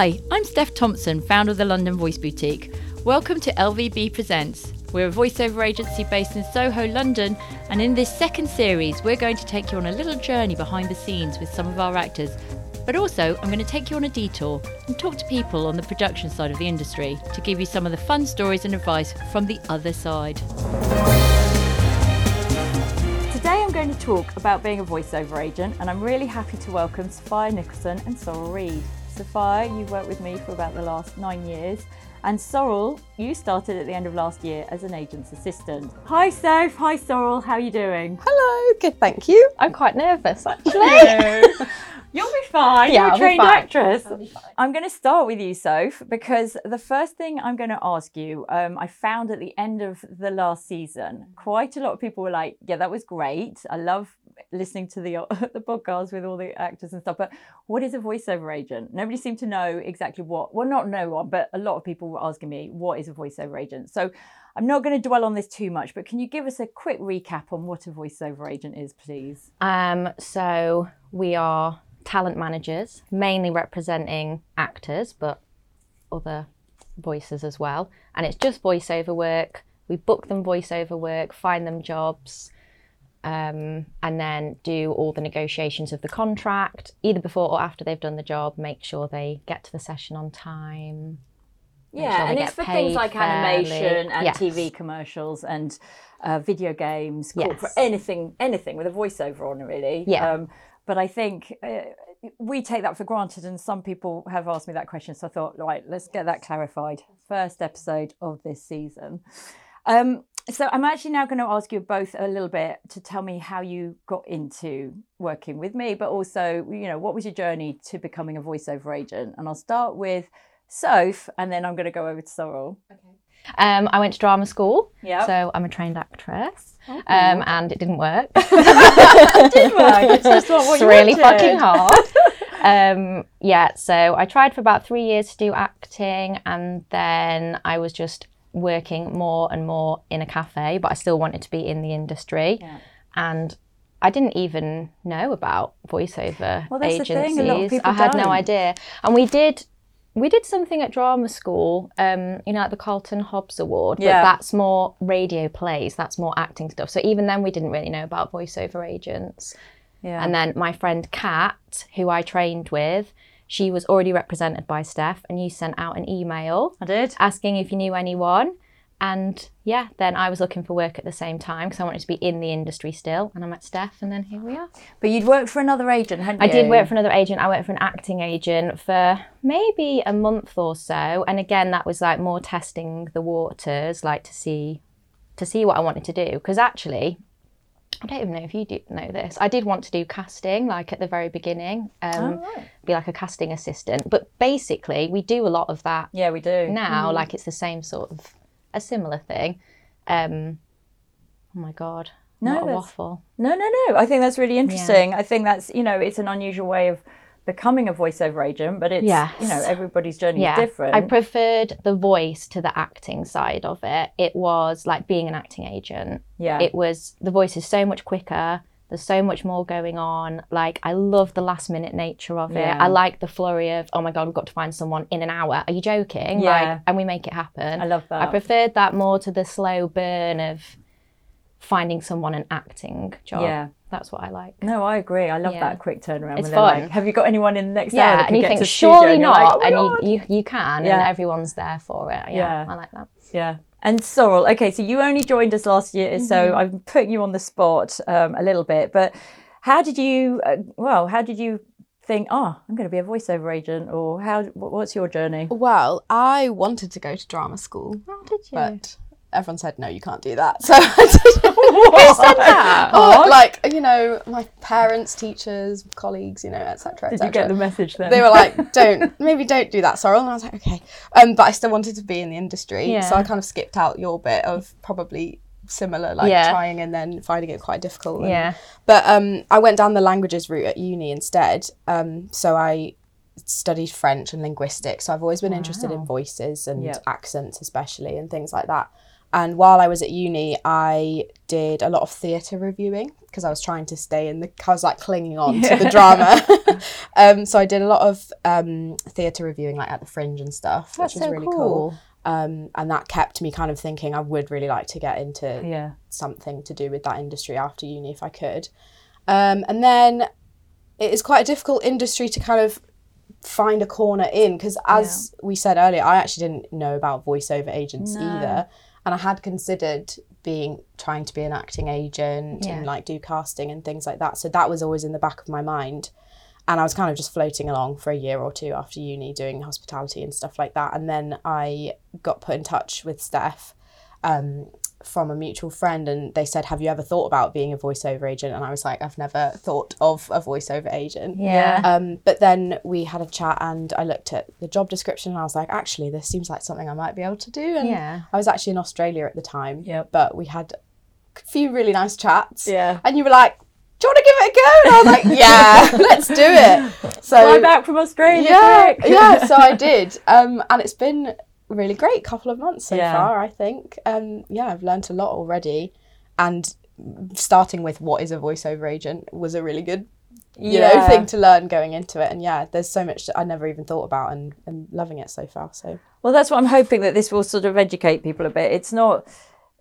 Hi, I'm Steph Thompson, founder of the London Voice Boutique. Welcome to LVB Presents. We're a voiceover agency based in Soho, London, and in this second series, we're going to take you on a little journey behind the scenes with some of our actors. But also, I'm going to take you on a detour and talk to people on the production side of the industry to give you some of the fun stories and advice from the other side. Today, I'm going to talk about being a voiceover agent, and I'm really happy to welcome Sophia Nicholson and Sorel Read. Sophia, you've worked with me for about the last nine years. And Sorel, you started at the end of last year as an agent's assistant. Hi, Soph. Hi, Sorel. How are you doing? Hello, good, thank you. I'm quite nervous actually. You'll be fine. Yeah, You're a I'll trained actress. I'm going to start with you, Soph, because the first thing I'm going to ask you, um, I found at the end of the last season, quite a lot of people were like, "Yeah, that was great. I love listening to the the podcast with all the actors and stuff." But what is a voiceover agent? Nobody seemed to know exactly what. Well, not no one, but a lot of people were asking me, "What is a voiceover agent?" So. I'm not going to dwell on this too much, but can you give us a quick recap on what a voiceover agent is, please? um, so we are talent managers, mainly representing actors, but other voices as well. And it's just voiceover work. We book them voiceover work, find them jobs, um, and then do all the negotiations of the contract, either before or after they've done the job. Make sure they get to the session on time. Yeah, sure and it's for things like fairly. animation and Yes. TV commercials and uh, video games, Yes. corporate, anything, anything with a voiceover on it, really. Yeah. Um, but I think uh, we take that for granted, and some people have asked me that question. So I thought, right, let's get that clarified. First episode of this season. Um, so I'm actually now going to ask you both a little bit to tell me how you got into working with me, but also, you know, what was your journey to becoming a voiceover agent? And I'll start with Soph, and then I'm going to go over to Sorel. Um, I went to drama school, Yeah. so I'm a trained actress, um, and it didn't work. It did work. It's just not what it's you really wanted. fucking hard. um, yeah, so I tried for about three years to do acting, and then I was just working more and more in a cafe, but I still wanted to be in the industry. Yeah. And I didn't even know about voiceover Well, agencies. thing, a lot of people I had don't. no idea. And we did we did something at drama school, um, you know, like the Carlton Hobbs Award, but Yeah. that's more radio plays, that's more acting stuff. So even then we didn't really know about voiceover agents. Yeah. And then my friend Kat, who I trained with, she was already represented by Steph, and you sent out an email I did. asking if you knew anyone. And yeah, then I was looking for work at the same time because I wanted to be in the industry still. And I met Steph, and then here we are. But you'd worked for another agent, hadn't I you? I did work for another agent. I worked for an acting agent for maybe a month or so. And again, that was like more testing the waters, like to see to see what I wanted to do. Because actually, I don't even know if you do know this. I did want to do casting, like at the very beginning, um, Oh, right. be like a casting assistant. But basically, we do a lot of that Yeah, we do. now. Like it's the same sort of a similar thing. Um, oh my god, No, not a waffle. No, no, no. I think that's really interesting. I think that's you know it's an unusual way of becoming a voiceover agent, but it's Yes. you know everybody's journey yeah, is different. I preferred the voice to the acting side of it. It was like being an acting agent. yeah, It was the voice is so much quicker. There's so much more going on. Like I love the last minute nature of it. I like the flurry of oh my god, we've got to find someone in an hour. Are you joking? Yeah. Like, and we make it happen. I love that. I preferred that more to the slow burn of finding someone an acting job. Yeah. That's what I like. no, I agree. I love Yeah. that quick turnaround. It's fun. Like, Have you got anyone in the next hour? Yeah, that and you get think to studio?" surely oh And like, not, "Oh and God." you, you you can, Yeah. and everyone's there for it. Yeah, Yeah. I like that. Yeah. And Sorel, okay, so you only joined us last year, Mm-hmm. so I'm putting you on the spot um, a little bit. But how did you, uh, well, how did you think, oh, I'm going to be a voiceover agent, or how? What's your journey? Well, I wanted to go to drama school, How did you? but everyone said no, you can't do that. So. Who said that? Oh, like you know, my parents, teachers, colleagues, you know, etc. Did you get the message then? They were like, "Don't, maybe don't do that, Sorel." And I was like, "Okay," um, but I still wanted to be in the industry, so I kind of skipped out your bit of probably similar, like Yeah. trying and then finding it quite difficult. and- Yeah. but um, I went down the languages route at uni instead. Um, so I studied French and linguistics. So I've always been interested in voices and Yeah. accents, especially, and things like that. And while I was at uni, I did a lot of theatre reviewing because I was trying to stay in the. I was like clinging on to the drama. um, so I did a lot of um, theatre reviewing, like at the Fringe and stuff, That's which was so really cool. Um, and that kept me kind of thinking I would really like to get into Yeah. something to do with that industry after uni if I could. Um, and then it is quite a difficult industry to kind of find a corner in because, as we said earlier, I actually didn't know about voiceover agents No. either, and I had considered being trying to be an acting agent and like do casting and things like that. So that was always in the back of my mind. And I was kind of just floating along for a year or two after uni doing hospitality and stuff like that. And then I got put in touch with Steph um, from a mutual friend, and they said, "Have you ever thought about being a voiceover agent?" And I was like, "I've never thought of a voiceover agent." Yeah. Um, but then we had a chat, and I looked at the job description, and I was like, "Actually, this seems like something I might be able to do." And Yeah. I was actually in Australia at the time. yeah But we had a few really nice chats. Yeah. And you were like, "Do you want to give it a go?" And I was like, "Yeah, let's do it." So Fly back from Australia. yeah, yeah. So I did, um, and it's been really great couple of months so Yeah. far. I think, um, yeah, I've learnt a lot already, and starting with what is a voiceover agent was a really good, you know, thing to learn going into it. And yeah, there's so much that I never even thought about, and and loving it so far. So Well, that's what I'm hoping that this will sort of educate people a bit. It's not.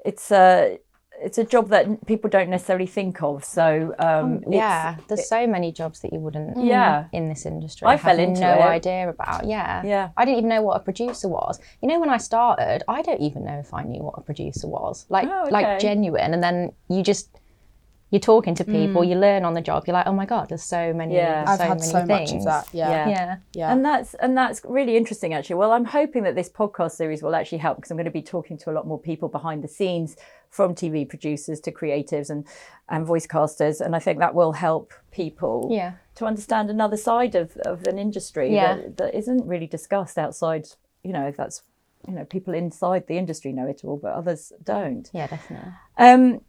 It's a. It's a job that people don't necessarily think of. So um, it's- yeah, there's so many jobs that you wouldn't Yeah. in this industry. I have fell into no it. idea about. Yeah, Yeah. I didn't even know what a producer was. You know, when I started, I don't even know if I knew what a producer was. Like, Oh, okay. like genuine. And then you just you're talking to people, you learn on the job. You're like, oh my god, there's so many. Mm. Yeah. I've so had many so much things. of that. Yeah, Yeah. Yeah. yeah. And that's and that's really interesting actually. Well, I'm hoping that this podcast series will actually help because I'm going to be talking to a lot more people behind the scenes from TV producers to creatives and and voice casters and I think that will help people Yeah. to understand another side of, of an industry Yeah. that, that isn't really discussed outside, you know, that's you know, people inside the industry know it all, but others don't. Yeah, definitely. Um,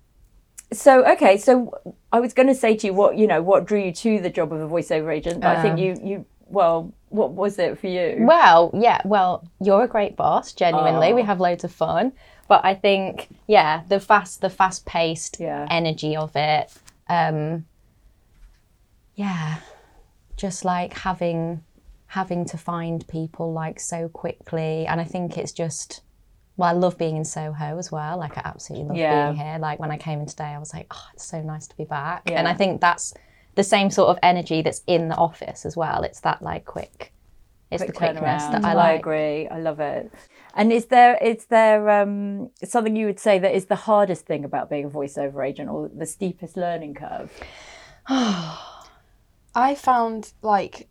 so okay, so I was going to say to you what you know what drew you to the job of a voiceover agent, but I think you you well, what was it for you? Well, yeah, well, you're a great boss, genuinely. Oh. We have loads of fun. But I think, yeah, the fast the fast paced Yeah. energy of it. Um yeah. Just like having having to find people like so quickly. And I think it's just well, I love being in Soho as well. Like I absolutely love Yeah. being here. Like when I came in today, I was like, oh, it's so nice to be back. Yeah. And I think that's the same sort of energy that's in the office as well. It's that like quick it's Quick the quickness turnaround. that I like. I agree. I love it. And is there is there um, something you would say that is the hardest thing about being a voiceover agent, or the steepest learning curve? I found like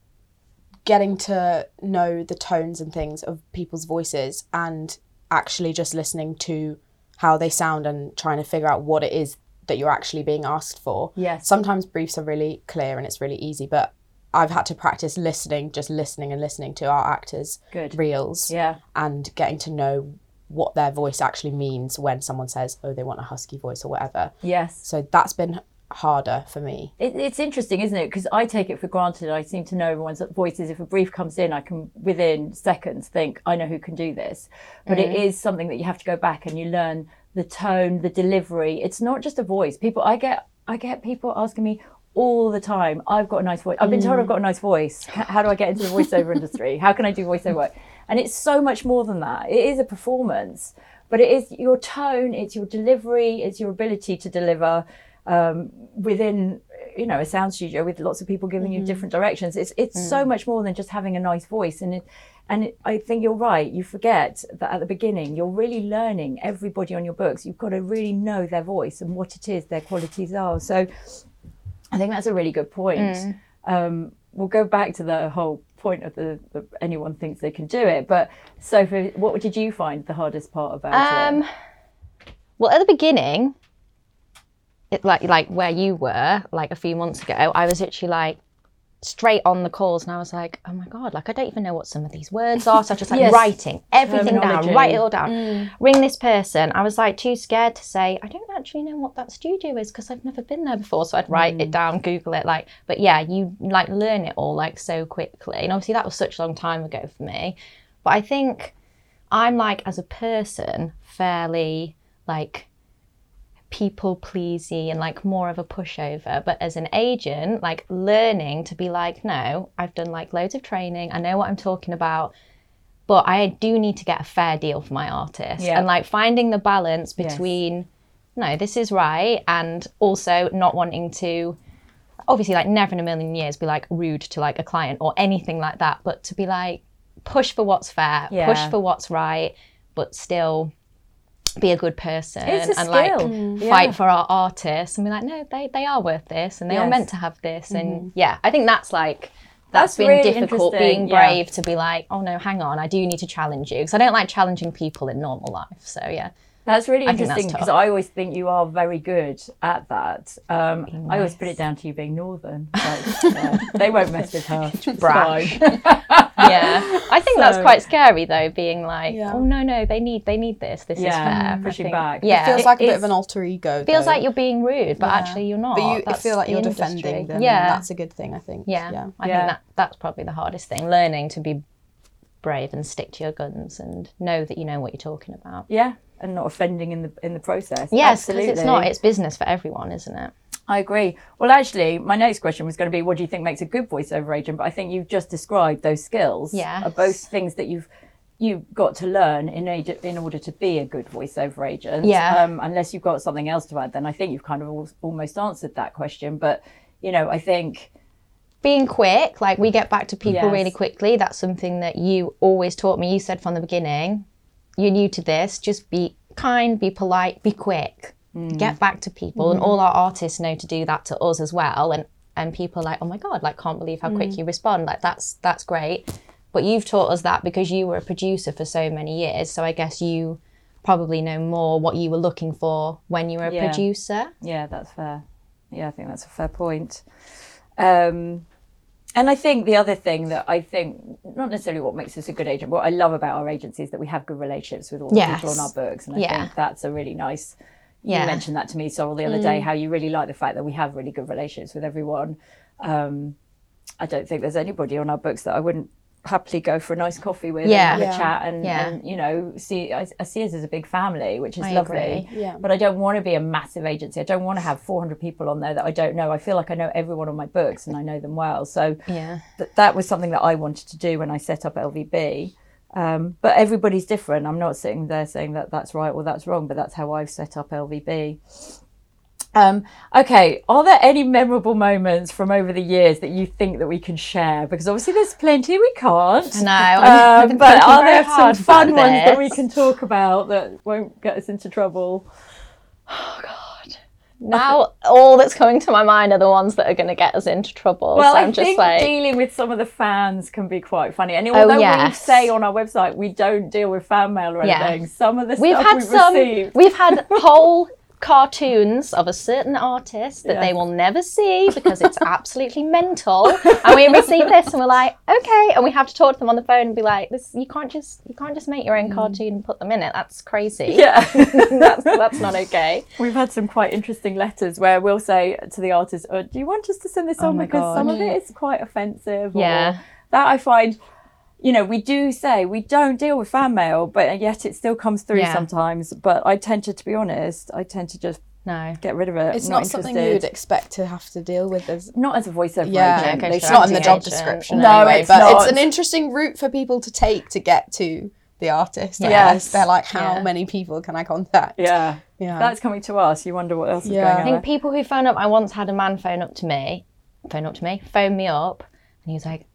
getting to know the tones and things of people's voices and actually just listening to how they sound and trying to figure out what it is that you're actually being asked for. Yes. Sometimes briefs are really clear and it's really easy, but I've had to practice listening, just listening and listening to our actors' Good. reels Yeah. and getting to know what their voice actually means when someone says, oh, they want a husky voice or whatever. Yes. So that's been harder for me. It, it's interesting, isn't it? Because I take it for granted. I seem to know everyone's voices. If a brief comes in, I can within seconds think I know who can do this. But it is something that you have to go back and you learn the tone, the delivery. It's not just a voice. People, I get, I get people asking me all the time. I've got a nice voice. I've been told I've mm. got a nice voice. H- How do I get into the voiceover industry? How can I do voiceover work? And it's so much more than that. It is a performance, but it is your tone, it's your delivery, it's your ability to deliver um, within you know a sound studio with lots of people giving you different directions. It's it's so much more than just having a nice voice. And it and it, i think you're right. You forget that at the beginning you're really learning everybody on your books. You've got to really know their voice and what it is their qualities are. So i think that's a really good point. Um, we'll go back to the whole point of the, the anyone thinks they can do it. But sophie what did you find the hardest part about Um, it well, at the beginning, it, like like where you were, like a few months ago, I was literally like straight on the calls, and I was like, oh my god, like I don't even know what some of these words are. So I just like Yes. writing everything down, write it all down, mm. ring this person. I was like too scared to say I don't actually know what that studio is because I've never been there before. So I'd write it mm. down, Google it, like. But yeah, you like learn it all like so quickly, and obviously that was such a long time ago for me. But I think I'm like as a person fairly like people pleasy and like more of a pushover. But as an agent, like learning to be like, no, I've done like loads of training, I know what I'm talking about. But I do need to get a fair deal for my artist. Yeah. And like finding the balance Yes. between, no, this is right, and also not wanting to obviously like never in a million years be like rude to like a client or anything like that but to be like push for what's fair Yeah. push for what's right but still be a good person and like skill. Mm. fight Yeah. for our artists and be like no they, they are worth this and they are Yes. Mm-hmm. meant to have this and yeah i think that's like that's That's been really difficult being yeah. brave to be like oh no hang on i do need to challenge you because i don't like challenging people in normal life so yeah That's really I interesting because. I always think you are very good at that. Um, I always put it down to you being northern. Like, yeah, they won't mess with her. Brash. yeah i think that's quite scary though being like Yeah. oh no no they need they need this this is Yeah, fair I pushing think- back. yeah feels It like a bit of an alter ego. feels though. like you're being rude but Yeah. actually you're not But you That's feel like you're industry. defending them. yeah and that's a good thing, I think. yeah yeah. i Yeah. think that that's probably the hardest thing learning to be brave and stick to your guns and know that you know what you're talking about Yeah, and not offending in the in the process. yes because it's not it's business for everyone isn't it I agree. Well, actually, my next question was going to be, what do you think makes a good voiceover agent? But I think you've just described those skills. Yes. Are both things that you've you've got to learn in ag- in order to be a good voiceover agent. Yeah. Um, unless you've got something else to add, then I think you've kind of al- almost answered that question. But you know, I think being quick, like we get back to people Yes. really quickly. That's something that you always taught me. You said from the beginning, you're new to this, just be kind, be polite, be quick. Mm. Get back to people. And mm. all our artists know to do that to us as well. And and people are like, oh my God, like can't believe how quick mm. you respond. Like that's that's great. But you've taught us that because you were a producer for so many years. So I guess you probably know more what you were looking for when you were a Yeah. producer. Yeah, that's fair. Yeah, I think that's a fair point. Um, and I think the other thing that I think, not necessarily what makes us a good agent, what I love about our agency is that we have good relationships with all the people on our books. And I Yeah. think that's a really nice. You mentioned that to me, Sorel, the other day, how you really like the fact that we have really good relationships with everyone. Um, I don't think there's anybody on our books that I wouldn't happily go for a nice coffee with Yeah. and have Yeah. a chat and, Yeah. and you know see I, I see us as a big family which is I lovely agree. Yeah. but I don't want to be a massive agency. I don't want to have 400 people on there that I don't know. I feel like I know everyone on my books and I know them well. So Yeah. th- that was something that I wanted to do when I set up LVB. Um, but everybody's different. I'm not sitting there saying that that's right or that's wrong, but that's how I've set up LVB. Um, okay, are there any memorable moments from over the years that you think that we can share? Because obviously there's plenty we can't. No, Um, but are there some fun ones that we can talk about that won't get us into trouble? Oh God! Now all that's coming to my mind are the ones that are going to get us into trouble. Well, so I I'm just think like, dealing with some of the fans can be quite funny. And although we yes. say on our website we don't deal with fan mail or Yeah. anything, some of the stuff we've had we've some. received. We've had whole cartoons of a certain artist that Yeah. they will never see because it's absolutely mental. And we receive this and we're like, okay, and we have to talk to them on the phone and be like, this you can't just you can't just make your own cartoon and put them in it. That's crazy. Mm. Yeah. that's that's not okay. We've had some quite interesting letters where we'll say to the artist, oh, "Do you want us to send this on my because some of it is quite offensive?" or- Yeah. that I find, you know, we do say we don't deal with fan mail, but yet it still comes through Yeah. sometimes. But I tend to, to be honest, I tend to just No. get rid of it. It's not, not, something you would expect to have to deal with as Not as a voiceover yeah, agent. okay, They sure. it's not in the job agent. description No, anyway, it's but not. it's an interesting route for people to take to get to the artist. I Yes. they're like, how Yeah. many people can I contact? Yeah. yeah. That's coming to us. You wonder what else is Yeah. going on. I think people who phone up. I once had a man phone up to me, phone up to me, phone me up, and he was like,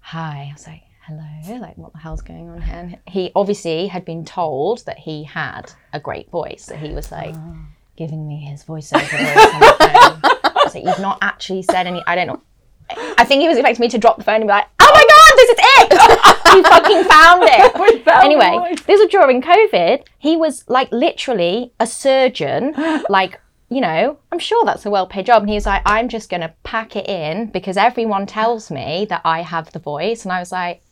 "Hi." I was like, "Hello." Like, what the hell's going on here? And he obviously had been told that he had a great voice. So he was like ah. giving me his voiceover voice on the phone. I was like, "You've not actually said any." I don't know. I think he was expecting me to drop the phone and be like, "Oh my god, this is it! you fucking found it!" Found anyway, this was during COVID. He was like literally a surgeon, like, you know, I'm sure that's a well paid job. And he was like, I'm just going to pack it in because everyone tells me that I have the voice. And I was like,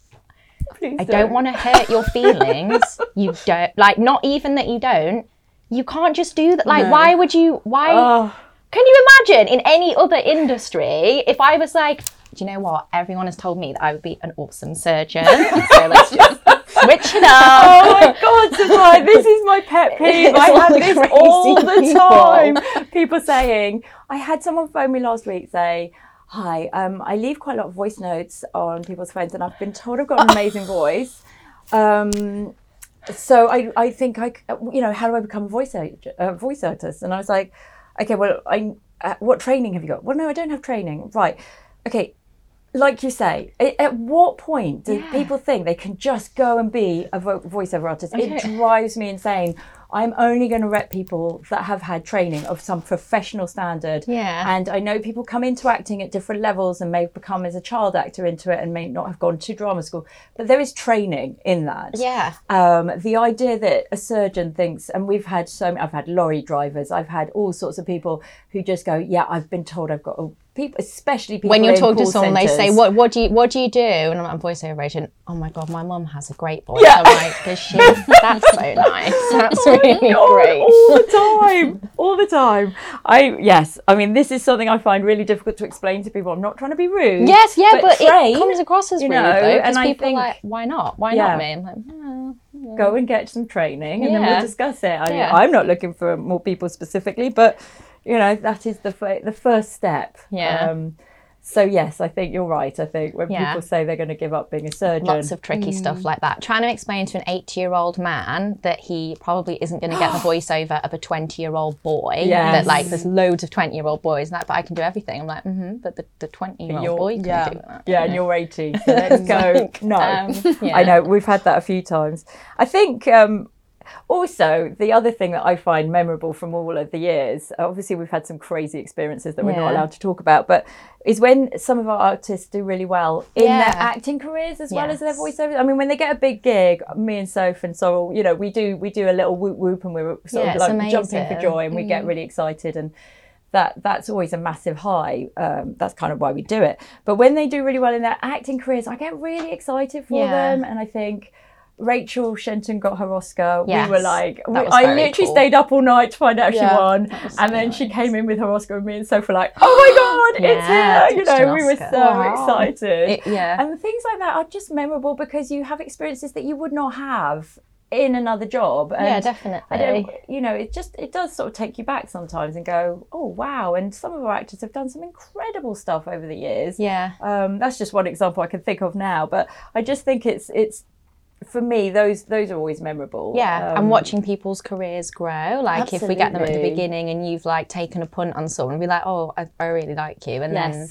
Please I don't want to hurt your feelings. you don't, like, not even that you don't. You can't just do that. Like, No. why would you, why? Oh, Can you imagine in any other industry if I was like, do you know what? Everyone has told me that I would be an awesome surgeon. so let's just Switch it up. Oh my god, Sophia, this is my pet peeve. I have this all the people. time. People saying, I had someone phone me last week say, Hi, um, I leave quite a lot of voice notes on people's phones and I've been told I've got an amazing voice. Um, so I, I think I, you know, how do I become a voice, uh, voice artist? And I was like, okay, well, I, uh, what training have you got? Well, no, I don't have training. Right. Okay. Like you say, at what point do Yeah. people think they can just go and be a vo- voiceover artist? It drives me insane. I'm only going to rep people that have had training of some professional standard. Yeah. And I know people come into acting at different levels and may become as a child actor into it and may not have gone to drama school, but there is training in that. Yeah. Um, the idea that a surgeon thinks, and we've had so many, I've had lorry drivers, I've had all sorts of people who just go, yeah, I've been told I've got, a, people, especially people when you're talking to someone, they say, "What what do you what do you do?" And I'm like, voiceover agent. Oh my god, my mum has a great voice. Yeah. I'm like, does she? That's so nice. That's really Oh, great. all the time, all the time. I yes, I mean this is something I find really difficult to explain to people. I'm not trying to be rude. Yes, yeah, but, train, it comes across as rude know, though, and I people think- are like, "Why not? Why Yeah. not me?" I'm like, "Oh, go and get some training, and then we'll discuss it. I mean, Yeah. I'm not looking for more people specifically, but you know that is the fir- the first step. Yeah. Um, so yes, I think you're right. I think when Yeah. people say they're going to give up being a surgeon, lots of tricky stuff like that. Trying to explain to an 80 year old man that he probably isn't going to get the voiceover of a 20 year old boy. Yes. That like there's loads of 20 year old boys, and that, but I can do everything. I'm like, mm-hmm, but the, the 20 year old boy can yeah. do that. yeah, and you're 80, so let's go. no, um, yeah. I know we've had that a few times. I think um, also the other thing that I find memorable from all of the years, obviously we've had some crazy experiences that we're not allowed to talk about, but is when some of our artists do really well in Yeah. their acting careers as well as their voiceovers. I mean, when they get a big gig, me and Soph and Sorel, you know, we do we do a little whoop whoop and we're sort Yeah, of like jumping for joy and we get really excited and that that's always a massive high. Um, that's kind of why we do it. But when they do really well in their acting careers, I get really excited for Yeah. them, and I think. Rachel Shenton got her Oscar. Yes, we were like, was I literally cool. stayed up all night to find out Yeah, she won, and so then she came in with her Oscar, and me and Soph were like, "Oh my god, Yeah, it's here!" You know, we were so Wow. excited. It- yeah. And things like that are just memorable because you have experiences that you would not have in another job. And yeah, definitely. You know, it just it does sort of take you back sometimes and go, oh wow! And some of our actors have done some incredible stuff over the years. yeah. Um, that's just one example I can think of now, but I just think it's it's for me those those are always memorable. Yeah, Um, and watching people's careers grow. Like if we get them at the beginning and you've like taken a punt on someone, be like, "Oh, I, I really like you," and then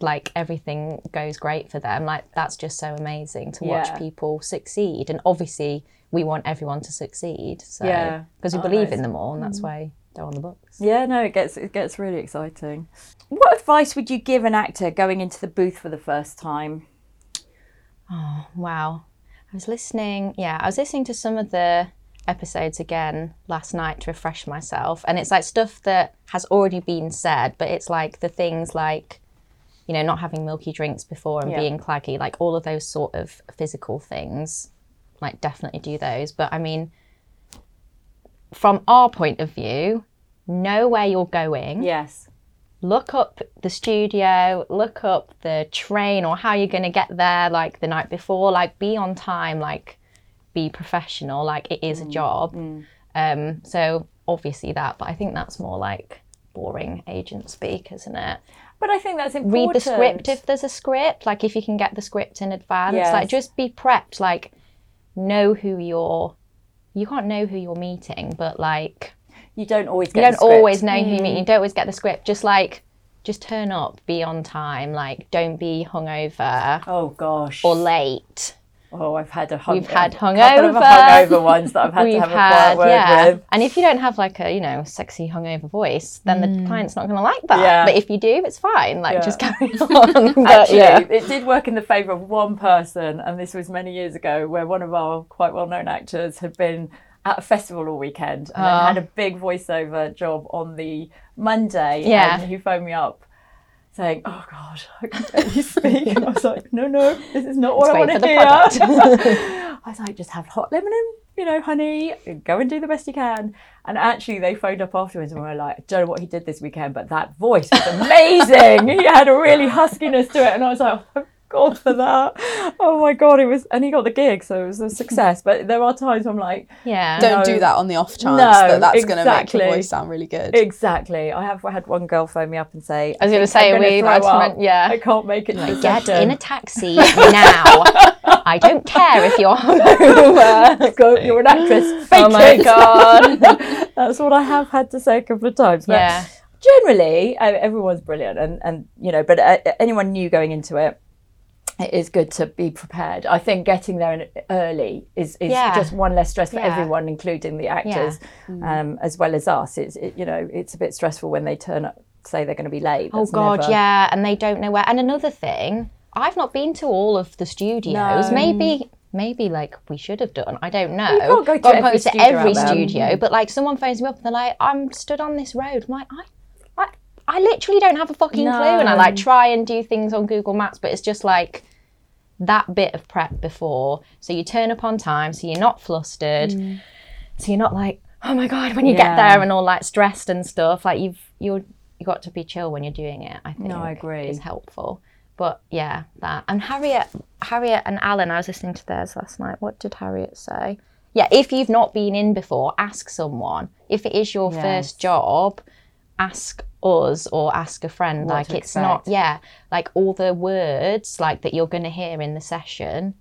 like everything goes great for them. Like that's just so amazing to watch Yeah. people succeed. And obviously, we want everyone to succeed. So Yeah. because we Oh, believe nice. in them all, and that's why they're on the books. Yeah, no, it gets it gets really exciting. What advice would you give an actor going into the booth for the first time? Oh wow. I was listening, yeah, I was listening to some of the episodes again last night to refresh myself. And it's like stuff that has already been said, but it's like the things like, you know, not having milky drinks before and Yeah. being claggy, like all of those sort of physical things, like definitely do those. But I mean, from our point of view, know where you're going Yes. Look up the studio, look up the train or how you're going to get there like the night before, like be on time, like be professional, like it is a job. Um, so obviously that, but I think that's more like boring agent speak, isn't it? But I think that's important. Read the script if there's a script, like if you can get the script in advance, Yes. like just be prepped, like know who you're. You can't know who you're meeting, but like you don't always get you don't always know who you meet. You don't always get the script. Just like, just turn up, be on time. Like, don't be hungover Oh gosh. or late. Oh, I've had a hung- We've had a couple of hungover. hungover ones that I've had to have had, a quiet word yeah. with. And if you don't have like a, you know, sexy hungover voice, then the client's not going to like that. Mm. Yeah. But if you do, it's fine. Like, Yeah. just carry on. But, Actually, yeah. it did work in the favour of one person, and this was many years ago, where one of our quite well-known actors had been at a festival all weekend and Oh. then had a big voiceover job on the Monday. Yeah. and he phoned me up saying, "Oh God, I can barely speak." And I was like, "No, no, this is not what I want to hear." I was like, "Just have hot lemon and." You know, honey, go and do the best you can. And actually, they phoned up afterwards and were like, I don't know what he did this weekend, but that voice was amazing. he had a really huskiness to it. And I was like, God for that. Oh my God, it was, and he got the gig, so it was a success. But there are times I'm like, Yeah. Don't No. do that on the off chance No, that that's going to make exactly. your voice sound really good. exactly. I have had one girl phone me up and say, I was gonna say, I'm we throw like to up. men- yeah. I can't make it to the Get in a taxi now. I don't care if you're hungover. Go, you're an actress. Fake Oh my it. God. That's what I have had to say a couple of times. But Yeah. generally, uh, everyone's brilliant, and and you know, but uh, anyone new going into it. It is good to be prepared. I think getting there early is, is Yeah. just one less stress for Yeah. everyone, including the actors, um, as well as us. It's it, you know it's a bit stressful when they turn up, say they're going to be late. Oh God, never- yeah, and they don't know where. And another thing, I've not been to all of the studios. No. Maybe, maybe like we should have done. I don't know. can't go to Got every to studio every out studio, but like someone phones me up and they're like, "I'm stood on this road." I'm like, I, I, literally don't have a fucking No. clue, and I like try and do things on Google Maps, but it's just like that bit of prep before, so you turn up on time, so you're not flustered, mm. so you're not like, oh my god, when you Yeah. get there and all like stressed and stuff. Like you've you're you got to be chill when you're doing it. I think No, I agree. is helpful. But yeah, that and Harriet, Harriet and Alan. I was listening to theirs last night. What did Harriet say? Yeah, if you've not been in before, ask someone. If it is your Yes. first job, ask us or ask a friend. What like it's not, yeah, like all the words like that you're going to hear in the session.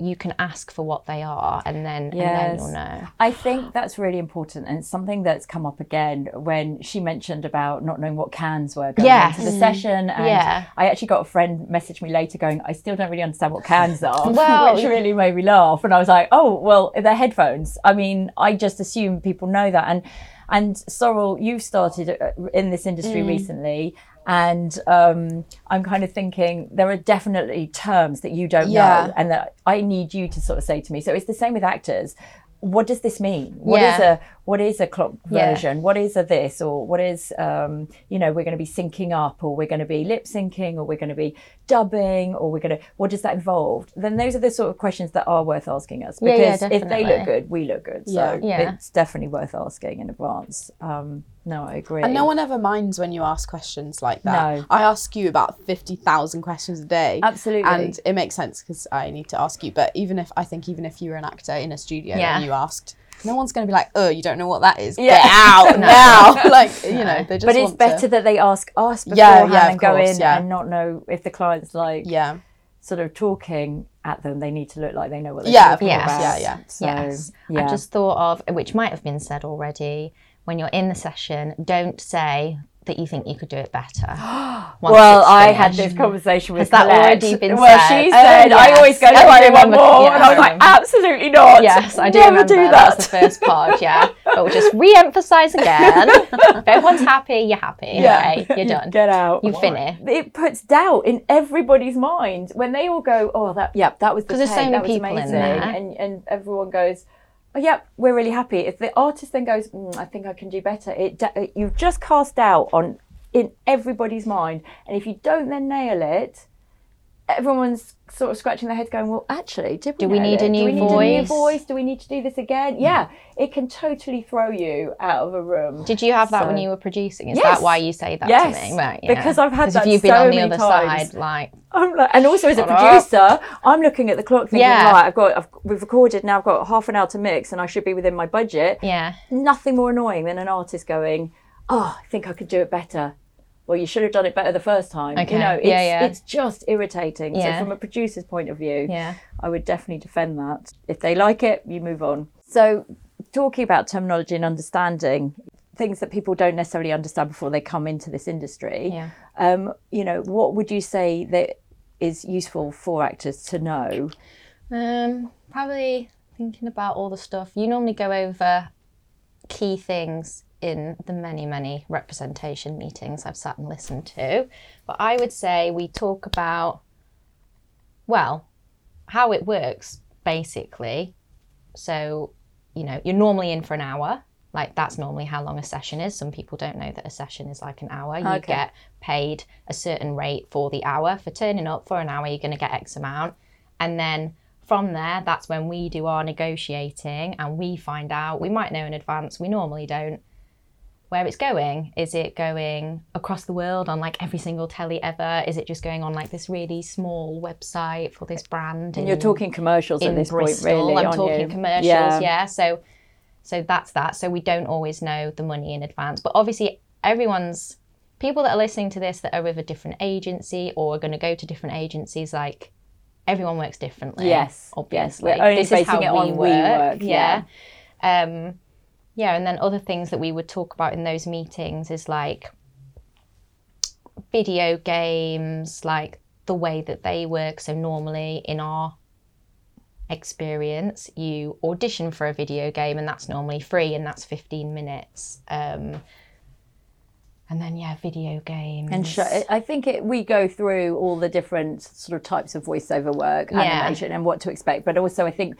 You can ask for what they are, and then and then you'll know. I think that's really important, and it's something that's come up again when she mentioned about not knowing what cans were going Yes. into the mm-hmm. session. And Yeah. I actually got a friend message me later going, "I still don't really understand what cans are," Well- which really made me laugh. And I was like, "Oh, well, they're headphones." I mean, I just assume people know that. And and Sorel, you've started uh, in this industry Mm. recently. And um, I'm kind of thinking there are definitely terms that you don't Yeah. know, and that I need you to sort of say to me. So it's the same with actors. What does this mean? What is Yeah. a what is a clock Yeah. version? What is a this or what is um, you know we're going to be syncing up or we're going to be lip syncing or we're going to be dubbing or we're going to what does that involve? Then those are the sort of questions that are worth asking us because yeah, if they look good, we look good. Yeah. So Yeah. it's definitely worth asking in advance. Um, no, I agree. And no one ever minds when you ask questions like that. No. I ask you about 50,000 questions a day. Absolutely. And it makes sense because I need to ask you. But even if, I think even if you were an actor in a studio Yeah. and you asked, no one's going to be like, oh, you don't know what that is. Yeah. Get out now. like, you know, they just but it's better To, that they ask us beforehand Yeah, yeah, and go in yeah. and not know if the client's like yeah. sort of talking at them. They need to look like they know what they're Yeah, talking course. about. Yeah, yeah. So, Yes. yeah. I just thought of, which might have been said already, when you're in the session, don't say that you think you could do it better. Well, I had this conversation with Has that Colette. already been well, said? she Oh, said, I always go, Oh, do I one more? yeah, and I was like, absolutely not. Yes, I do Never remember do that. that. was the first part, yeah. But we'll just re-emphasize again. if everyone's happy, you're happy. Okay, you're done. Get out. You finish. It puts doubt in everybody's mind when they all go, "Oh, that yeah, that was the 'Cause there's so many people in amazing," there. and and everyone goes, "Oh, yeah, we're really happy." If the artist then goes, mm, "I think I can do better," it you've just cast doubt on in everybody's mind, and if you don't then nail it. Everyone's sort of scratching their heads, going, "Well, actually, did we Do we need a new do we need a new voice?" voice? Do we need to do this again?" Mm. Yeah, it can totally throw you out of a room. Did you have that when you were producing? Is Yes. that why you say that Yes. to me? Right, yeah. Because I've had that if you've been so on the many other times. side, like I'm like, and also as a up. producer, I'm looking at the clock thinking, Yeah. right, I've got, I've, we've recorded now, I've got half an hour to mix, and I should be within my budget. yeah, Nothing more annoying than an artist going, oh, I think I could do it better. Well, you should have done it better the first time. Okay. You know, it's, Yeah, yeah. it's just irritating. Yeah. So from a producer's point of view, yeah. I would definitely defend that. If they like it, you move on. So, talking about terminology and understanding things that people don't necessarily understand before they come into this industry, Yeah. um, you know, what would you say that is useful for actors to know? Um, probably thinking about all the stuff. You normally go over key things in the many, many representation meetings I've sat and listened to. But I would say we talk about, well, how it works basically. So, you know, you're normally in for an hour. Like that's normally how long a session is. Some people don't know that a session is like an hour. You Okay. get paid a certain rate for the hour. For turning up for an hour, you're going to get X amount. And then from there, that's when we do our negotiating and we find out, we might know in advance, we normally don't, where it's going. Is it going across the world on like every single telly ever? Is it just going on like this really small website for this brand? And you're talking commercials at this Bristol. point, really. I'm talking you? commercials, yeah. So, so that's that. So we don't always know the money in advance, but obviously everyone's people that are listening to this that are with a different agency or are going to go to different agencies, like everyone works differently. Yes, obviously. yes. We're only this is basing it we on work. we work, Yeah. Um, yeah, and then other things that we would talk about in those meetings is like video games, like the way that they work. So normally in our experience, you audition for a video game, and that's normally free, and that's fifteen minutes. Um, and then yeah, video games. And sh- I think it, we go through all the different sort of types of voiceover work, Yeah. animation, and what to expect. But also, I think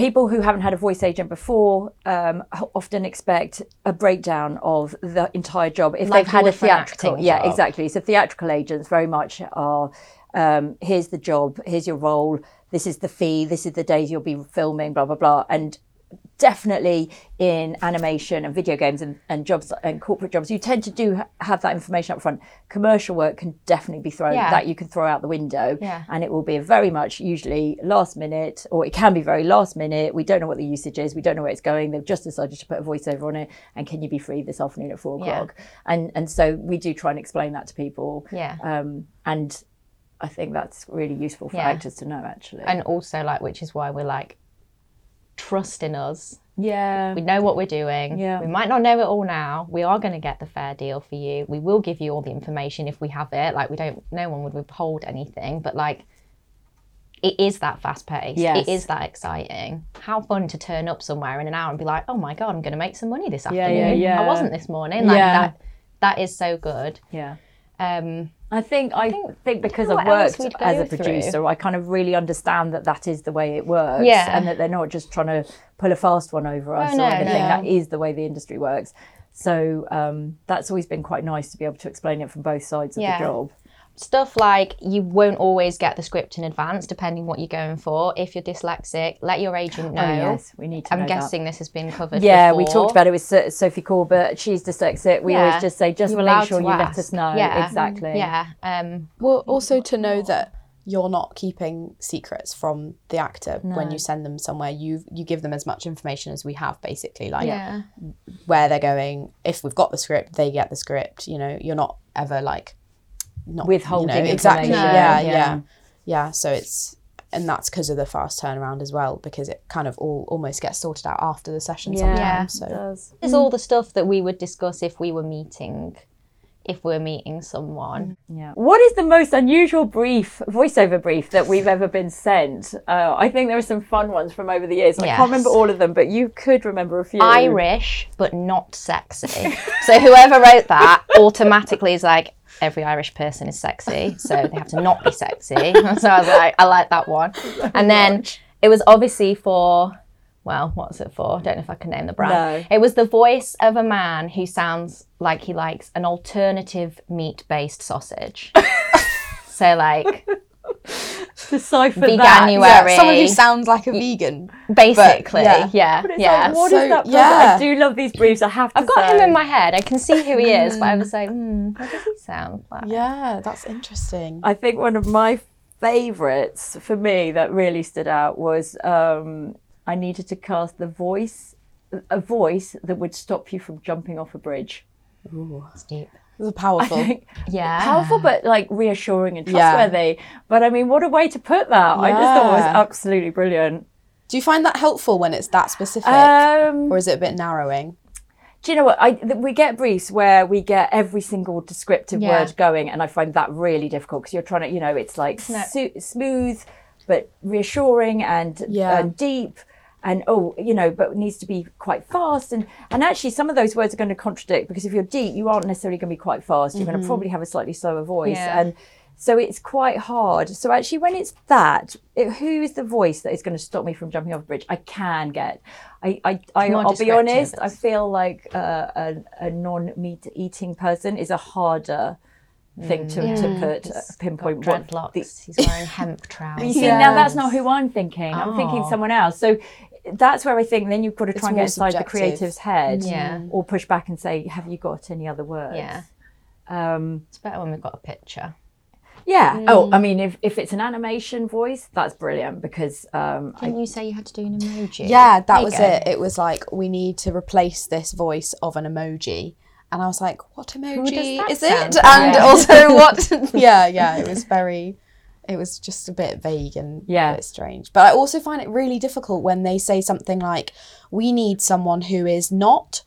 people who haven't had a voice agent before um, often expect a breakdown of the entire job if Like they've had a would for an theatrical. Yeah, job. exactly. So theatrical agents very much are. Um, here's the job. Here's your role. This is the fee. This is the days you'll be filming. Blah blah blah. And definitely in animation and video games and, and jobs and corporate jobs, you tend to do have that information up front. Commercial work can definitely be thrown Yeah. that you can throw out the window, Yeah. and it will be very much usually last minute, or it can be very last minute. We don't know what the usage is. We don't know where it's going. They've just decided to put a voiceover on it, and can you be free this afternoon at four Yeah. o'clock? And and so we do try and explain that to people. Yeah. Um, and I think that's really useful for Yeah. actors to know actually. and also like, which is why we're like, trust in us. yeah. We know what we're doing. Yeah. We might not know it all now. We are going to get the fair deal for you. We will give you all the information if we have it. Like we don't. No one would withhold anything. But like, it is that fast paced. Yes. It is that exciting. How fun to turn up somewhere in an hour and be like, oh my god, I'm going to make some money this Yeah, afternoon. yeah, yeah. I wasn't this morning. Like Yeah. that. That is so good. yeah. Um, I think I think, because know I've worked as a go through. producer, I kind of really understand that that is the way it works, Yeah. and that they're not just trying to pull a fast one over us Oh, or no, anything. no. That is the way the industry works. So um, that's always been quite nice to be able to explain it from both sides of Yeah. the job. Stuff like you won't always get the script in advance depending what you're going for if you're dyslexic let your agent know Oh yes, we need to. i'm know guessing this has been covered That. Yeah, we talked about it with Sophie Corbett. She's dyslexic. We Yeah. always just say, just You're make sure to you let us know. Yeah. Exactly. yeah um Well, also to know that you're not keeping secrets from the actor when you send them somewhere. You you give them as much information as we have, basically, like yeah where they're going. If we've got the script, they get the script. You know, you're not ever like not Withholding you know, exactly. information. Yeah, Yeah. yeah, yeah, So it's and that's because of the fast turnaround as well, because it kind of all almost gets sorted out after the session Yeah, sometimes. it So does. There's all the stuff that we would discuss if we were meeting if we're meeting someone Yeah. What is the most unusual brief, voiceover brief that we've ever been sent? Uh, I think there are some fun ones from over the years. I Yes. can't remember all of them, but you could remember a few. irish but not sexy so whoever wrote that automatically is like every irish person is sexy so they have to not be sexy so i was like i like that one and then it was obviously for well what's it for i don't know if i can name the brand No. it was the voice of a man who sounds like he likes an alternative meat based sausage so like Decipher that. veganuary someone who sounds like a vegan. basically yeah. yeah But yeah like, what is So, that? person? yeah. I do love these briefs. I have to I've got say. him in my head. I can see who he is, but I was like, hmm, what does he sound like? Yeah, that's interesting. I think one of my favourites for me that really stood out was um, I needed to cast the voice, a voice that would stop you from jumping off a bridge. It's deep. It's powerful. Think Yeah. powerful but like reassuring and Yeah. trustworthy. But I mean, what a way to put that! I just thought it was absolutely brilliant. Do you find that helpful when it's that specific, Um, or is it a bit narrowing? do you know what? I th- we get briefs where we get every single descriptive Yeah. word going, and I find that really difficult because you're trying to, you know, it's like su- smooth but reassuring and, Yeah. and deep. And oh, you know, but it needs to be quite fast, and and actually, some of those words are going to contradict because if you're deep, you aren't necessarily going to be quite fast. You're going to probably have a slightly slower voice, Yeah. and so it's quite hard. So actually, when it's that, it, who is the voice that is going to stop me from jumping off a bridge? I can get. i i, I i'll be honest. I feel like uh, a, a non-meat eating person is a harder thing to, to put uh, pinpoint what the- He's wearing hemp trousers. you see, now that's not who I'm thinking. I'm thinking Oh. someone else. So that's where I think then you've got to It's try and get inside the creative's head, Yeah. or push back and say, "Have you got any other words?" Yeah. Um, It's better when we've got a picture. yeah. Oh, I mean, if, if it's an animation voice, that's brilliant because um, Didn't you say you had to do an emoji? Yeah, that There was go. it. It was like we need to replace this voice of an emoji. And I was like, what emoji is it? like? And also what Yeah, yeah, it was very it was just a bit vague and Yeah. a bit strange. But I also find it really difficult when they say something like, We need someone who is not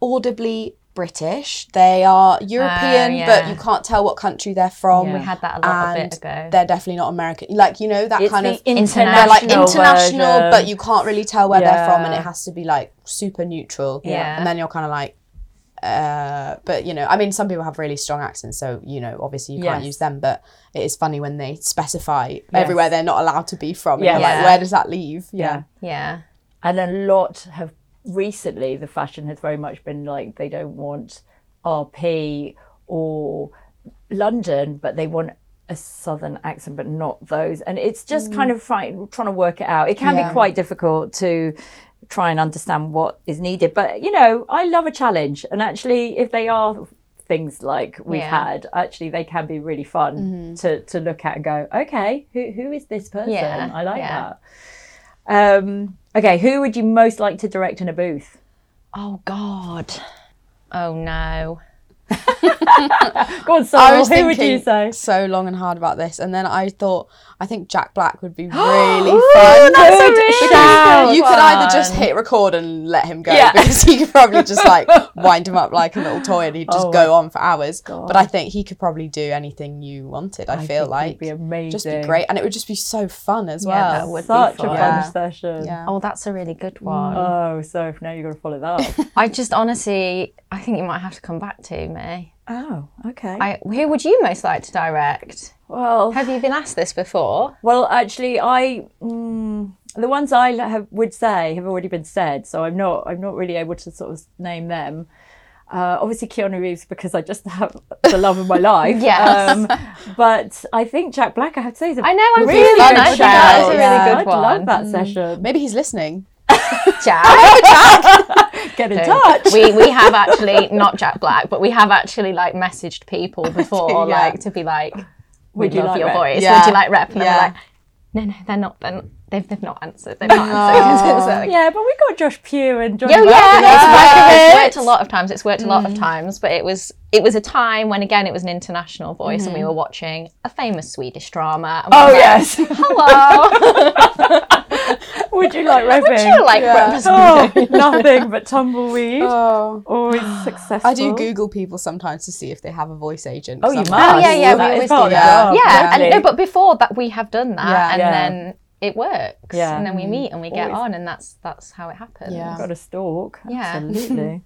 audibly British. They are ah, European, Oh, yeah. but you can't tell what country they're from. We had that a lot a and bit ago. They're definitely not American. Like, you know, that it's kind of international, they're like International version. but you can't really tell where they're from, and it has to be like super neutral. Yeah. and then you're kind of like, uh, but you know, I mean, some people have really strong accents, so you know, obviously you can't Yes. use them. But it is funny when they specify everywhere they're not allowed to be from. And Yeah. you're like, where does that leave? yeah. Yeah. and a lot have recently the fashion has very much been like they don't want RP or London, but they want a southern accent, but not those. And it's just kind of trying trying to work it out. It can Yeah. be quite difficult to try and understand what is needed. But you know, I love a challenge, and actually, if they are things like we've Yeah. had, actually, they can be really fun Mm-hmm. to to look at and go, okay, who who is this person? Yeah, I like yeah. that. Um, okay, who would you most like to direct in a booth? Oh God. Oh no. Go on, I Sol, was who would thinking you say? so long and hard about this, and then I thought I think Jack Black would be really fun. that's a really good you could either just hit record and let him go Yeah. because he could probably just like wind him up like a little toy and he'd oh just Oh go on for hours. God. But I think he could probably do anything you wanted. I, feel think like he'd be amazing. just be great, and it would just be so fun as Yeah, well. that would be Such a fun. fun Yeah. session. Yeah. Oh, that's a really good mm. one. Oh, so now you've got to follow that up. I just honestly, I think you might have to come back to me. Oh, okay. I, who would you most like to direct? well, Have you been asked this before? well, actually, I mm, the ones I have, would say have already been said, so I'm not I'm not really able to sort of name them. Uh, obviously, Keanu Reeves because I just have the love of my life. Yes. Um, but I think Jack Black, I have to say, is a I know, I'm really feeling good I shout. that is a really Yeah. good I'd love that session. Maybe he's listening. Jack. Get in touch. we we have actually not Jack Black, but we have actually like messaged people before, Yeah. like to be like, "Would you love like your rep? voice? Yeah. Would you like rep?" And Yeah. they're like, "No, no, they're not. They're not they've they've not answered. They've not oh. answered." So- yeah, but we got Josh Pugh and John. Oh, yeah, yeah, it's, worked, it's worked a lot of times. It's worked a lot of mm. times, but it was it was a time when again it was an international voice, and we mm-hmm. were watching a famous Swedish drama. And we Oh like, yes. hello. Would you like repping? Would you like Yeah. representing? Oh, nothing but tumbleweed. Oh. Always successful. I do Google people sometimes to see if they have a voice agent. Oh, you I'm must. Oh, yeah, yeah, That we always part do that. job, yeah, and no, but before that we have done that, Yeah. and Yeah. then it works, Yeah. and then we meet and we get Always. on, and that's that's how it happens. Yeah. got to stalk. Yeah.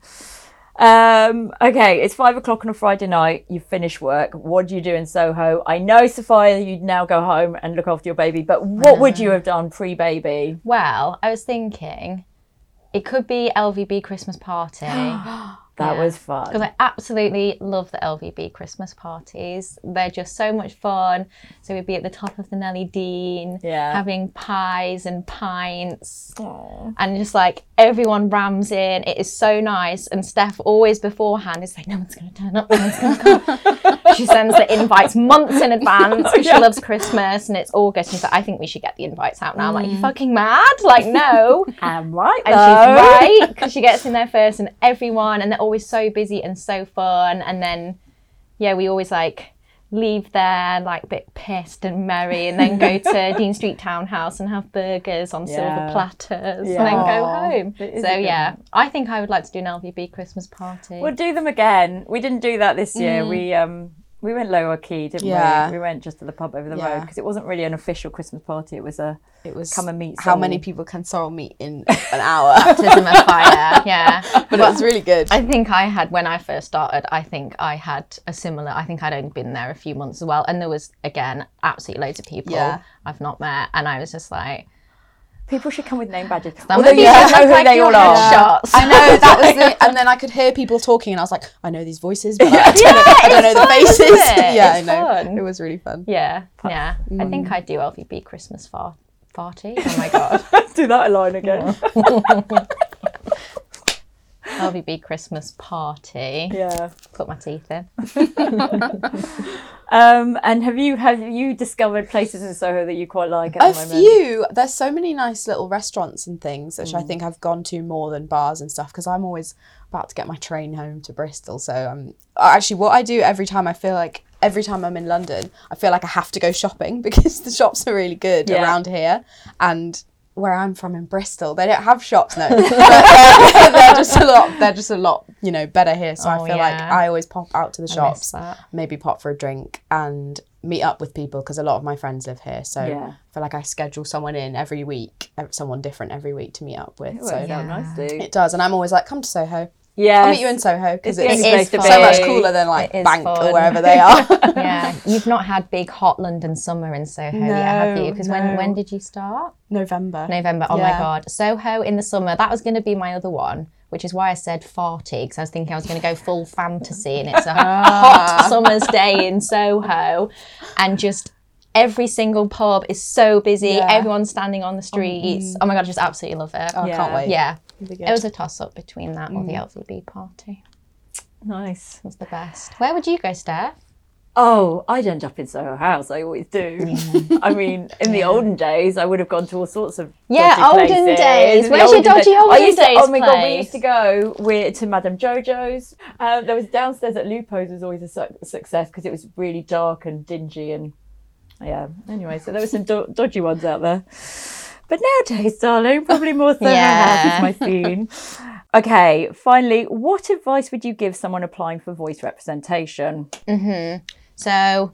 Um, okay, it's five o'clock on a Friday night. You finish work. What do you do in Soho? I know, Sophia, you'd now go home and look after your baby, but what would you have done pre baby? Well, I was thinking it could be LVB Christmas party. That Yeah. was fun. because I absolutely love the LVB Christmas parties. They're just so much fun. So we'd be at the top of the Nellie Dean, Yeah. having pies and pints, and just like everyone rams in. It is so nice. And Steph always beforehand is like, "No one's going to turn up. No one's going to come." she sends the invites months in advance because Yeah. she loves Christmas and it's August. She's like, "I think we should get the invites out now." I'm like, "You mm. fucking mad? Like, no." I'm right, and though. she's right because she gets in there first and everyone and they're always so busy and so fun and then yeah we always like leave there like a bit pissed and merry and then go to dean street townhouse and have burgers on silver platters Yeah. and then go home so yeah i think i would like to do an lvb christmas party We'll do them again. We didn't do that this year. We um we went lower key, didn't Yeah. we? We went just to the pub over the road because it wasn't really an official Christmas party. It was a It was Come and meet how many people can Sorel meet in an hour. baptism of fire yeah but it was really good. I think I had when I first started. I think I had a similar. I think I'd only been there a few months as well, and there was again absolutely loads of people Yeah. I've not met, and I was just like, people should come with name badges. Some Although of you you don't look know who like they all are. headshots. I know that was the, and then I could hear people talking, and I was like, I know these voices, but I don't know, I don't know the fun, faces. it? yeah, It's I know. fun. It was really fun. Yeah, yeah. I Mm. think I'd do LVB Christmas far- party. Oh my god. do that line again. LVB Christmas party. Yeah. Put my teeth in. Um, and have you have you discovered places in Soho that you quite like at A the moment? few. There's so many nice little restaurants and things, which Mm. I think I've gone to more than bars and stuff because I'm always about to get my train home to Bristol. So um, actually, what I do every time I feel like every time I'm in London, I feel like I have to go shopping because the shops are really good Yeah. around here and. Where I'm from in Bristol, they don't have shops no, but uh, they're, just a lot. They're just a lot, you know, better here. So I Oh, feel like. I always pop out to the I shops maybe pop for a drink and meet up with people because a lot of my friends live here. So Yeah. I feel like I schedule someone in every week, someone different every week to meet up with. It so works out nice, dude. it does, and I'm always like, come to Soho. Yeah. I'll meet you in Soho because It's it's, the only place to so much cooler than like Bank or wherever they are. Yeah, you've not had big hot London summer in Soho yet, have you? Because no. when when did you start? November. November. Oh Yeah. my god, Soho in the summer. That was going to be my other one, which is why I said farty because I was thinking I was going to go full fantasy, and it's a hot summer's day in Soho, and just. Every single pub is so busy. Yeah. Everyone's standing on the mm-hmm. streets. Oh my god, I just absolutely love it. Oh, I Yeah. can't wait. Yeah, It'll be good. It was a toss up between that or the LVB party. Nice. It was the best. Where would you go, Steph? Oh, I'd end up in Soho House. I always do. I mean, in the olden days, I would have gone to all sorts of Yeah, dodgy olden places. days. Where's your dodgy I olden used to, days Oh my god, we used to go to Madame Jojo's. Uh, there was downstairs at Lupo's was always a su- success because it was really dark and dingy and yeah. Anyway, so there were some do- dodgy ones out there. But nowadays, darling, probably more Soho Yeah. My scene. Okay, finally, what advice would you give someone applying for voice representation? Mm-hmm. So,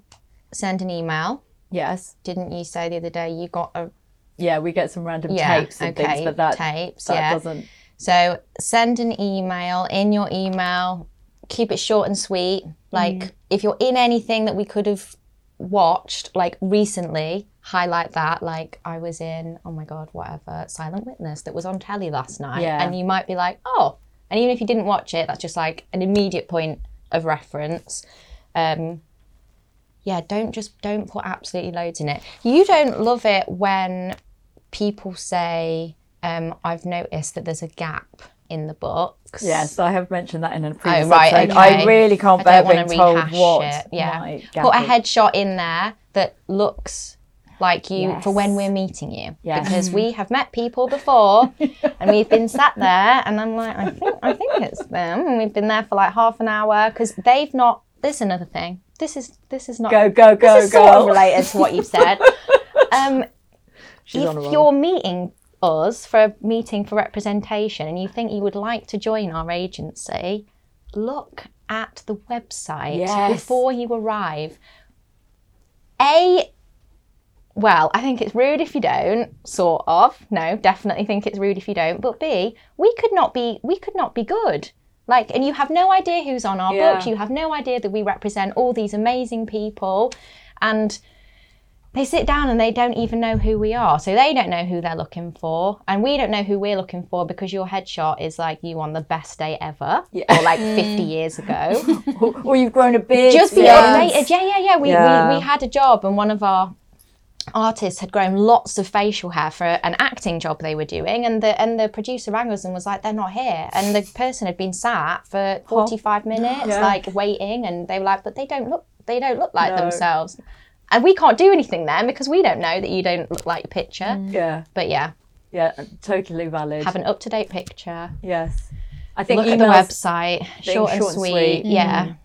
send an email. Yes. Didn't you say the other day you got a Yeah, we get some random yeah, tapes and okay, things, but that tapes? that yeah. doesn't. So send an email. In your email, keep it short and sweet. Like Mm. if you're in anything that we could have watched, like recently, highlight that. Like I was in, oh my god, whatever, Silent Witness that was on telly last night, Yeah. and you might be like, oh. And even if you didn't watch it, that's just like an immediate point of reference. Um, yeah, don't just don't put absolutely loads in it. You don't love it when people say, um, "I've noticed that there's a gap in the books." Yes, I have mentioned that in a previous Oh, right, episode. okay. I really can't I bear being want to told rehash what it. Yeah, my put a headshot in there that looks like you for when we're meeting you. Yes. Because we have met people before, and we've been sat there, and I'm like, I think I think it's them, and we've been there for like half an hour because they've not. This is another thing. This is this is not Go, go, go, this is sort of related to what you've said. um, She's if you're meeting us for a meeting for representation and you think you would like to join our agency, look at the website Yes. before you arrive. A, well, I think it's rude if you don't, sort of. No, definitely think it's rude if you don't. But B, we could not be we could not be good. Like, and you have no idea who's on our Yeah. books. You have no idea that we represent all these amazing people, and they sit down and they don't even know who we are. So they don't know who they're looking for, and we don't know who we're looking for because your headshot is like you on the best day ever, or like fifty mm. years ago. or, or you've grown a beard. Just be since. updated. Yeah, yeah, yeah. We, Yeah. we we had a job, and one of our artists had grown lots of facial hair for an acting job they were doing, and the and the producer rang us and was like, "They're not here," and the person had been sat for forty five minutes, Yeah. like waiting, and they were like, "But they don't look, they don't look like No. themselves." And we can't do anything then because we don't know that you don't look like your picture. Mm. Yeah, But yeah, yeah, totally valid. have an up to date picture. yes. I think Look at the website, being short and short and sweet. sweet. Yeah. Mm.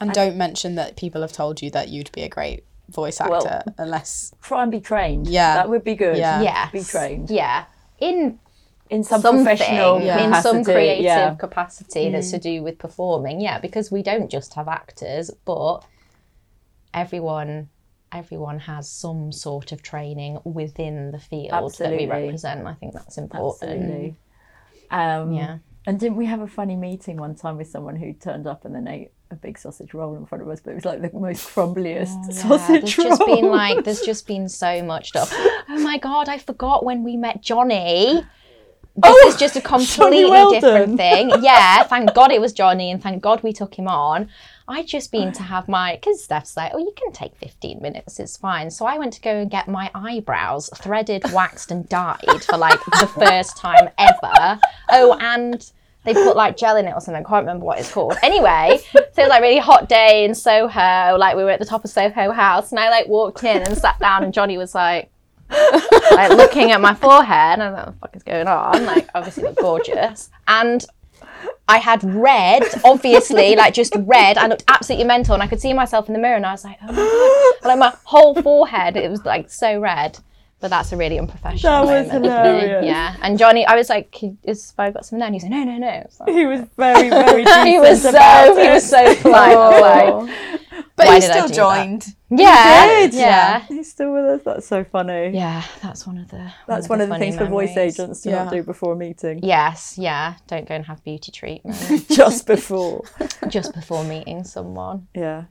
And don't mention that people have told you that you'd be a great voice actor Well- unless Try and be trained. Yeah. that would be good. Yeah. Yes. be trained Yeah. In in some something professional in capacity. some creative yeah. capacity that's to mm. do with performing yeah because we don't just have actors but everyone everyone has some sort of training within the field that we represent i think that's important Absolutely. Um, Yeah. And didn't we have a funny meeting one time with someone who turned up and then ate a big sausage roll in front of us, but it was like the most crumbliest Oh, Yeah, sausage there's roll. just been like there's just been so much stuff oh my god i forgot when we met johnny this is just a completely different thing. Yeah, thank God it was Johnny, and thank God we took him on. I'd just been to have my, because Steph's like, oh, you can take 15 minutes, it's fine. So I went to go and get my eyebrows threaded, waxed, and dyed for like the first time ever. Oh, and they put like gel in it or something. I can't remember what it's called. Anyway, so it was like really hot day in Soho. Like we were at the top of Soho House, and I like walked in and sat down, and Johnny was like, like looking at my forehead, and I was like, what the fuck is going on? Like, obviously look gorgeous. And I had red, obviously, like just red. I looked absolutely mental, and I could see myself in the mirror, and I was like, oh my god, like my whole forehead, it was like so red. But that's a really unprofessional. That was moment hilarious. Yeah, and Johnny, I was like, "Is I got some there?" And he's like, "No, no, no." It's like- He was very, very he was so about he it. was so polite. I like, But Why he still do that? joined. yeah, did, yeah, He's still with us. That's so funny. yeah. That's one of the. That's one of the funny things for voice agents to Yeah. not do before a meeting. Yes, yeah. Don't go and have beauty treatment Just before. just before meeting someone. Yeah.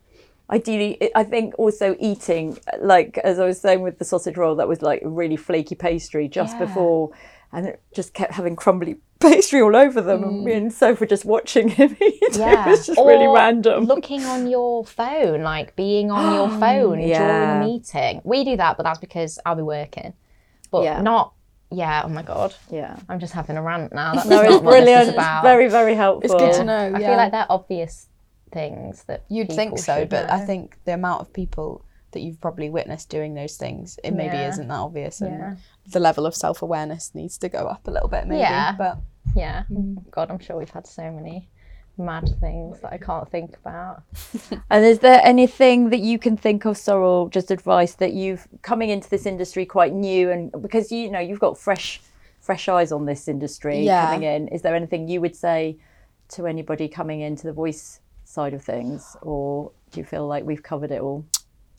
Ideally, I- I think also eating, like as I was saying with the sausage roll, that was like really flaky pastry just Yeah. before, and it just kept having crumbly pastry all over them. And mm. me and Sophie just watching him eat. it. Yeah, It was just really Or random. Looking on your phone, like being on your phone during Yeah. a meeting. We do that, but that's because I'll be working. But Yeah. not. Yeah. Oh my god. yeah. I'm just having a rant now. That's No, not it's what this brilliant. is It's very, very helpful. It's good to know. I yeah. feel like they're obvious things that You'd think so, but I think the amount of people that you've probably witnessed doing those things, it maybe Yeah. isn't that obvious, and Yeah. the level of self awareness needs to go up a little bit, maybe. Yeah. But Yeah. Mm. God, I'm sure we've had so many mad things that I can't think about. And is there anything that you can think of, Sorel, just advice that you've coming into this industry quite new and because you know you've got fresh fresh eyes on this industry Yeah. coming in. Is there anything you would say to anybody coming into the voice side of things or do you feel like we've covered it all?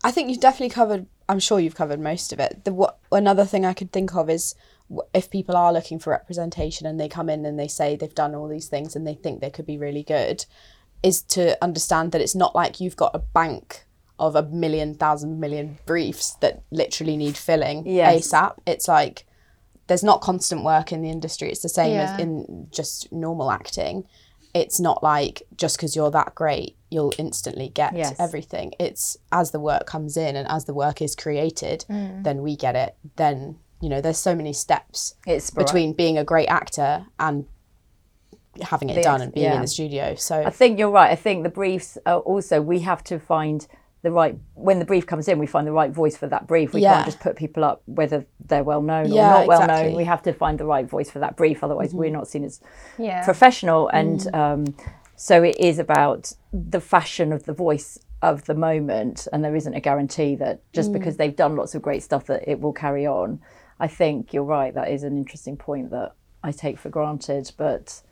I think you've definitely covered. I'm sure you've covered most of it. The what another thing I could think of is if people are looking for representation and they come in and they say they've done all these things and they think they could be really good, is to understand that it's not like you've got a bank of a million, thousand million briefs that literally need filling Yes. ASAP. It's like there's not constant work in the industry. It's the same Yeah. as in just normal acting. It's not like just because you're that great, you'll instantly get Yes. everything. It's as the work comes in and as the work is created, mm. then we get it. Then, you know, there's so many steps It's between being a great actor and having it The done and being yeah. in the studio. So, I think you're right. I think the briefs are also we have to find the right when the brief comes in, we find the right voice for that brief. We Yeah. can't just put people up whether they're well known or not well known. We have to find the right voice for that brief. Otherwise, we're mm-hmm. not seen as Yeah. professional. Mm. And um, so it is about the fashion of the voice of the moment, and there isn't a guarantee that just mm. because they've done lots of great stuff that it will carry on. I think you're right. That is an interesting point that I take for granted, but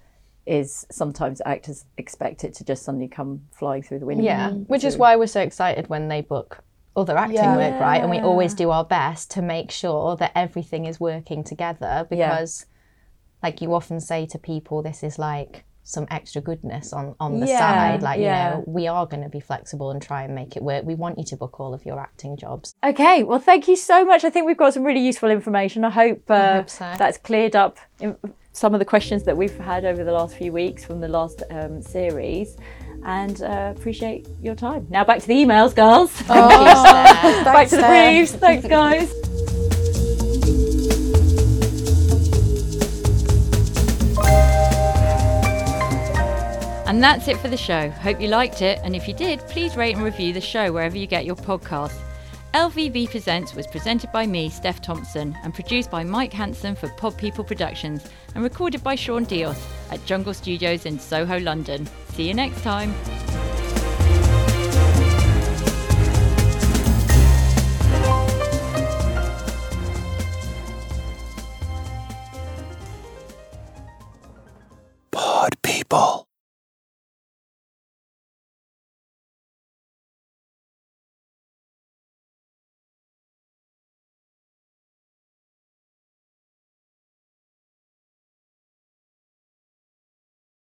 is sometimes actors expect it to just suddenly come flying through the window. Yeah, which is why we're so excited when they book other acting Yeah. work, right? And we always do our best to make sure that everything is working together because, like you often say to people, this is like some extra goodness on on the Yeah, side. Like yeah. you know, we are going to be flexible and try and make it work. We want you to book all of your acting jobs. Okay, well, thank you so much. I think we've got some really useful information. I hope, uh, hope so. that's cleared up in- some of the questions that we've had over the last few weeks from the last um, series. And uh, appreciate your time. Now back to the emails, girls. Thank you, Steph. back to the Steph. briefs. Thanks, guys. And that's it for the show. Hope you liked it, and if you did, please rate and review the show wherever you get your podcasts. LVB Presents was presented by me, Steph Thompson, and produced by Mike Hanson for Pod People Productions and recorded by Shaun Dyos at Jungle Studios in Soho, London. See you next time. Pod People.